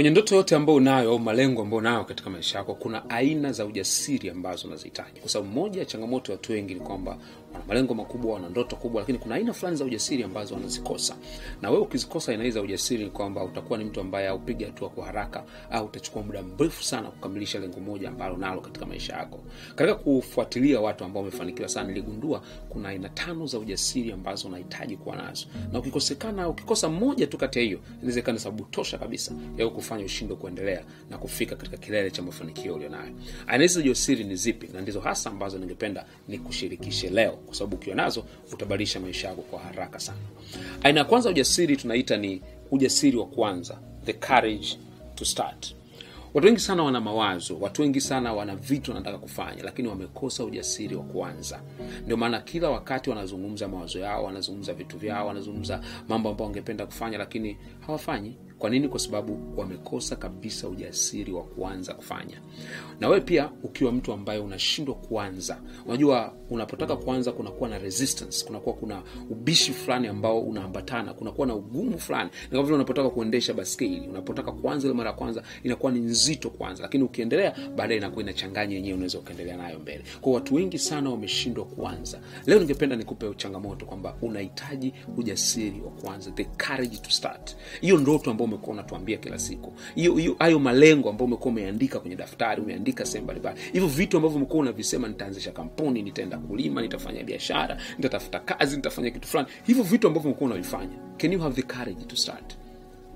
kwenye ndoto yote ambayo unayo au malengo ambayo unayo katika maisha yako kuna aina za ujasiri ambazo unazihitaji. Kwa sababu moja ya changamoto ya watu wengi ni kwamba wana malengo makubwa wana ndoto kubwa lakini kuna aina fulani za ujasiri ambazo wanazikosa. Na wewe ukizikosa aina hizi za ujasiri ni kwamba utakuwa ni mtu ambaye aupiga hatua kwa haraka au utachukua muda mrefu sana kukamilisha lengo moja ambalo nalo katika maisha yako. Katika kufuatilia watu ambao wamefanikiwa sana niligundua kuna aina tano za ujasiri ambazo unahitaji kuwa nazo. Na ukikosekana ukikosa moja tu kati ya hiyo inawezekana sababu tosha kabisa ya kufanya ushindwe kuendelea na kufika katika kilele cha mafanikio ulionayo. Aina hizi za ni zipi na ndizo hasa ambazo ningependa ni kushirikishe leo kwa sababu ukiwa nazo utabadilisha maisha yako kwa haraka sana. Aina ya kwanza ujasiri tunaita ni ujasiri wa kwanza the courage to start. Watu wengi sana wana mawazo watu wengi sana wana vitu wanataka kufanya lakini wamekosa ujasiri wa kuanza ndio maana kila wakati wanazungumza mawazo yao wanazungumza vitu vyao wanazungumza mambo ambayo wangependa kufanya lakini hawafanyi kwa nini? Kwa sababu wamekosa kabisa ujasiri wa kuanza kufanya. Na wewe pia ukiwa mtu ambaye unashindwa kuanza. Unajua unapotaka kuanza kunakuwa na resistance. Kunakuwa kuna ubishi fulani ambao unaambatana. Kunakuwa na ugumu fulani. Ni kama vile unapotaka kuendesha baskeli unapotaka kuanza ile mara ya kwanza inakuwa ni nzito kwanza. Lakini ukiendelea baadaye inakuwa inachanganya yenyewe unaweza ukaendelea nayo mbele. Kwa watu wengi sana wameshindwa kuanza. Leo ningependa nikupe changamoto kwamba unahitaji ujasiri wa kuanza. The courage to start. Hiyo ndoto ambao umekuwa unatuambia kila siku. Hayo malengo ambayo umekuwa umeandika kwenye daftari umeandika sehemu mbalimbali. Hivyo vitu ambavyo umekuwa unavisema nitaanzisha kampuni nitaenda kulima nitafanya biashara nitatafuta kazi nitafanya kitu fulani. Hivyo vitu ambavyo umekuwa unavifanya can you have the courage to start?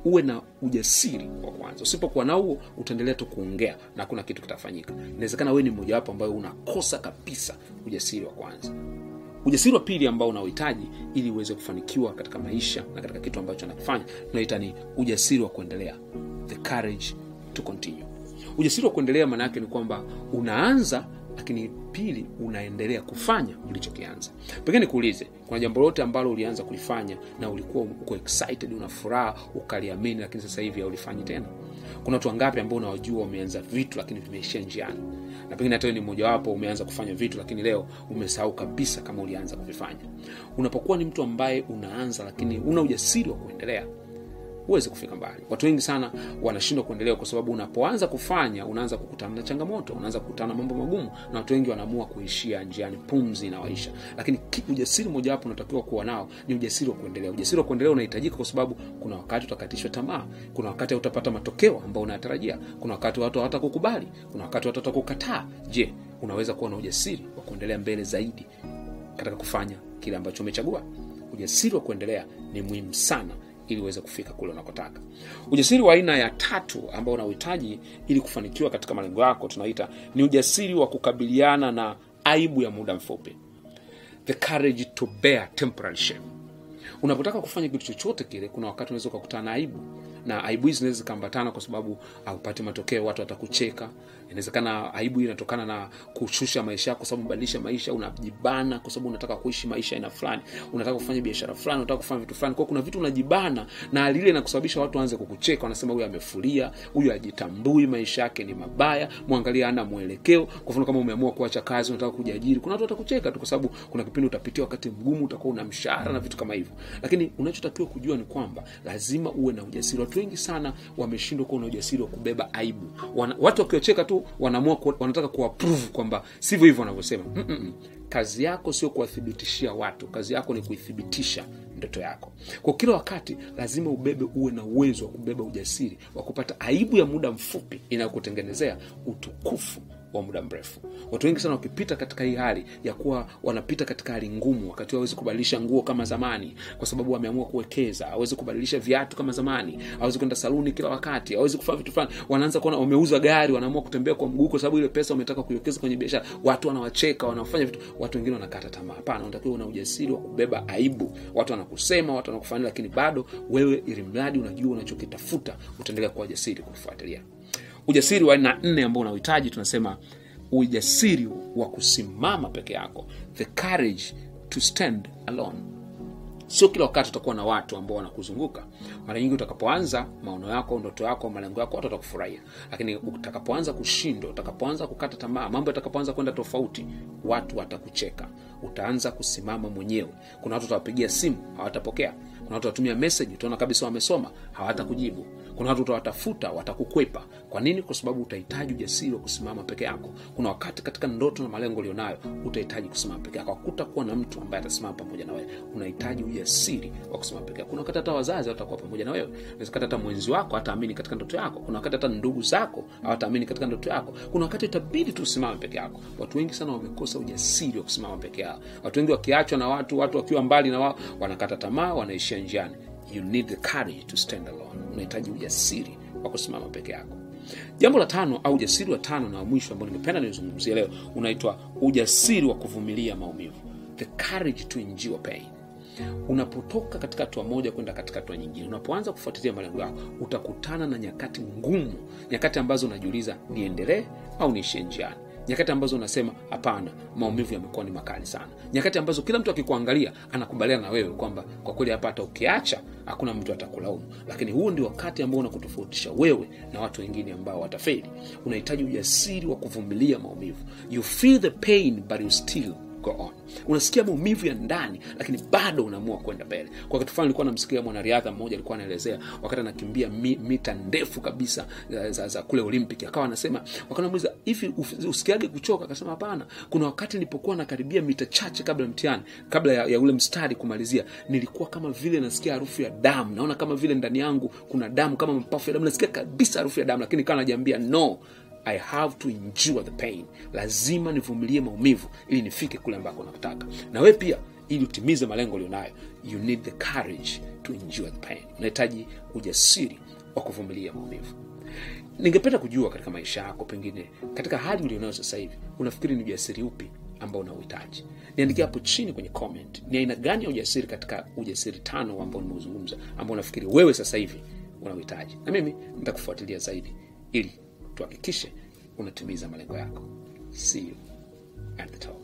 Uwe na ujasiri wa kwanza. Usipokuwa na huo utaendelea tu kuongea na kuna kitu kitafanyika. Inawezekana wewe ni mmojawapo ambayo unakosa kabisa ujasiri wa kwanza ujasiri wa pili ambao unaohitaji ili uweze kufanikiwa katika maisha na katika kitu ambacho anakifanya tunaita ni ujasiri wa kuendelea the courage to continue. Ujasiri wa kuendelea maana yake ni kwamba unaanza lakini pili unaendelea kufanya ulichokianza. Pengine nikuulize kuna jambo lote ambalo ulianza kulifanya na ulikuwa uko excited una furaha ukaliamini lakini sasa hivi haulifanyi tena? Kuna watu wangapi ambao unawajua wameanza vitu lakini vimeishia njiani? Na pengine hata ni mmojawapo umeanza kufanya vitu lakini leo umesahau kabisa kama ulianza kuvifanya. Unapokuwa ni mtu ambaye unaanza lakini una ujasiri wa kuendelea huwezi kufika mbali. Watu wengi sana wanashindwa kuendelea kwa sababu unapoanza kufanya unaanza kukutana na changamoto unaanza kukutana na mambo magumu na watu wengi wanaamua kuishia njiani pumzi inawaisha lakini ujasiri mojawapo unatakiwa kuwa nao ni ujasiri wa kuendelea. Ujasiri wa kuendelea unahitajika kwa sababu kuna wakati utakatishwa tamaa kuna wakati utapata matokeo ambayo unayatarajia kuna wakati watu hawatakukubali kuna wakati watu watakukataa je unaweza kuwa na ujasiri wa kuendelea mbele zaidi katika kufanya kile ambacho umechagua? Ujasiri wa kuendelea ni muhimu sana ili uweze kufika kule unakotaka. Ujasiri wa aina ya tatu ambao unauhitaji ili kufanikiwa katika malengo yako tunaita ni ujasiri wa kukabiliana na aibu ya muda mfupi. The courage to bear temporary shame. Unapotaka kufanya kitu chochote kile kuna wakati unaweza ukakutana na aibu na aibu hizi zinaweza zikaambatana kwa sababu haupati matokeo watu watakucheka. Inawezekana aibu hii inatokana na kushusha maisha yako sababu badilisha maisha unajibana kwa sababu unataka kuishi maisha aina fulani unataka kufanya biashara fulani unataka kufanya vitu fulani. Kwao kuna vitu unajibana na lile inakusababisha watu waanze kukucheka wanasema huyu amefulia huyu ajitambui maisha yake ni mabaya mwangalia ana mwelekeo. Kwa mfano kama umeamua kuacha kazi unataka kujiajiri kuna watu watakucheka tu kwa sababu kuna kipindi utapitia wakati mgumu utakuwa una mshahara na vitu kama hivyo. Lakini unachotakiwa kujua ni kwamba lazima uwe na ujasiri. Watu wengi sana wameshindwa kuwa na ujasiri wa kubeba aibu. Wana, watu wakiwacheka tu wanaamua ku, wanataka kuwaprove kwamba sivyo hivyo wanavyosema. Mm-mm. kazi yako sio kuwathibitishia watu kazi yako ni kuithibitisha ndoto yako. Kwa kila wakati lazima ubebe uwe na uwezo wa kubeba ujasiri wa kupata aibu ya muda mfupi inayokutengenezea utukufu wa muda mrefu. Watu wengi sana wakipita katika hii hali ya kuwa wanapita katika hali ngumu wakati hawezi kubadilisha nguo kama zamani kwa sababu wameamua kuwekeza hawezi kubadilisha viatu kama zamani hawezi kwenda saluni kila wakati hawezi kufanya vitu fulani. Wanaanza kuona wameuza gari wanaamua kutembea kwa mguu kwa sababu ile pesa wametaka kuiwekeza kwenye biashara. Watu wanawacheka wanafanya vitu watu wengine wanakata tamaa. Hapana unatakiwa una ujasiri wa kubeba aibu. Watu wanakusema watu wanakufanya lakini bado wewe ili mradi unajua unachokitafuta utaendelea kuwa jasiri kufuatilia ujasiri wa aina nne ambao unahitaji tunasema ujasiri wa kusimama peke yako. The courage to stand alone. Sio kila wakati utakuwa na watu ambao wanakuzunguka. Mara nyingi utakapoanza maono yako ndoto yako malengo yako watu watakufurahia. Lakini utakapoanza kushindwa utakapoanza kukata tamaa mambo yatakapoanza kwenda tofauti watu watakucheka. Utaanza kusimama mwenyewe. Kuna watu utawapigia simu hawatapokea. Kuna watu watumia message utaona kabisa wamesoma hawatakujibu kuna watu utawatafuta watakukwepa. Kwa nini? Kwa sababu utahitaji ujasiri wa kusimama peke yako. Kuna wakati katika ndoto na malengo ulionayo utahitaji kusimama peke yako. Hakutakuwa na mtu ambaye atasimama pamoja na wewe. Unahitaji ujasiri wa kusimama peke yako. Kuna wakati hata wazazi watakuwa pamoja na wewe. Inawezekana hata mwenzi wako hataamini katika ndoto yako. Kuna wakati hata ndugu zako hawataamini katika ndoto yako. Kuna wakati itabidi tu usimame peke yako. Watu wengi sana wamekosa ujasiri wa kusimama peke yao. Watu wengi wakiachwa na watu watu wakiwa mbali na wao wanakata tamaa wanaishia njiani you need the courage to stand alone. Unahitaji ujasiri wa kusimama peke yako. Jambo la tano au ujasiri wa tano na wa mwisho ambao ningependa nizungumzia leo unaitwa ujasiri wa kuvumilia maumivu. The courage to endure pain. Unapotoka katika hatua moja kwenda katika hatua nyingine unapoanza kufuatilia malengo yako utakutana na nyakati ngumu nyakati ambazo unajiuliza niendelee au niishie njiani nyakati ambazo unasema hapana maumivu yamekuwa ni makali sana. Nyakati ambazo kila mtu akikuangalia anakubaliana na wewe kwamba kwa kweli hapa hata ukiacha hakuna mtu atakulaumu. Lakini huo ndio wakati ambao unakutofautisha wewe na watu wengine ambao watafeli. Unahitaji ujasiri wa kuvumilia maumivu. You feel the pain but you still go on. Unasikia maumivu ya ndani lakini bado unaamua kwenda mbele. Kwa kitu fulani nilikuwa namsikia mwanariadha mmoja alikuwa anaelezea wakati anakimbia mi, mita ndefu kabisa za, za, za kule olympic. Akawa anasema wakanamuuliza hivi usikiage kuchoka? Akasema hapana. Kuna wakati nilipokuwa nakaribia mita chache kabla mtihani kabla ya, ya ule mstari kumalizia nilikuwa kama vile nasikia harufu ya damu. Naona kama vile ndani yangu kuna damu kama mapafu ya damu. Nasikia kabisa harufu ya damu lakini kawa najiambia no i have to endure the pain. Lazima nivumilie maumivu ili nifike kule ambako nakutaka. na wewe pia ili utimize malengo ulionayo you need the courage to endure the pain. Unahitaji ujasiri wa kuvumilia maumivu. Ningependa kujua katika maisha yako pengine katika hali ulionayo sasa hivi unafikiri ni ujasiri upi ambao unauhitaji? Niandikia hapo chini kwenye comment ni aina gani ya ujasiri katika ujasiri tano ambao nimeuzungumza ambao unafikiri wewe sasa hivi unauhitaji? Na mimi nitakufuatilia zaidi ili tuhakikishe unatimiza malengo yako. See you at the top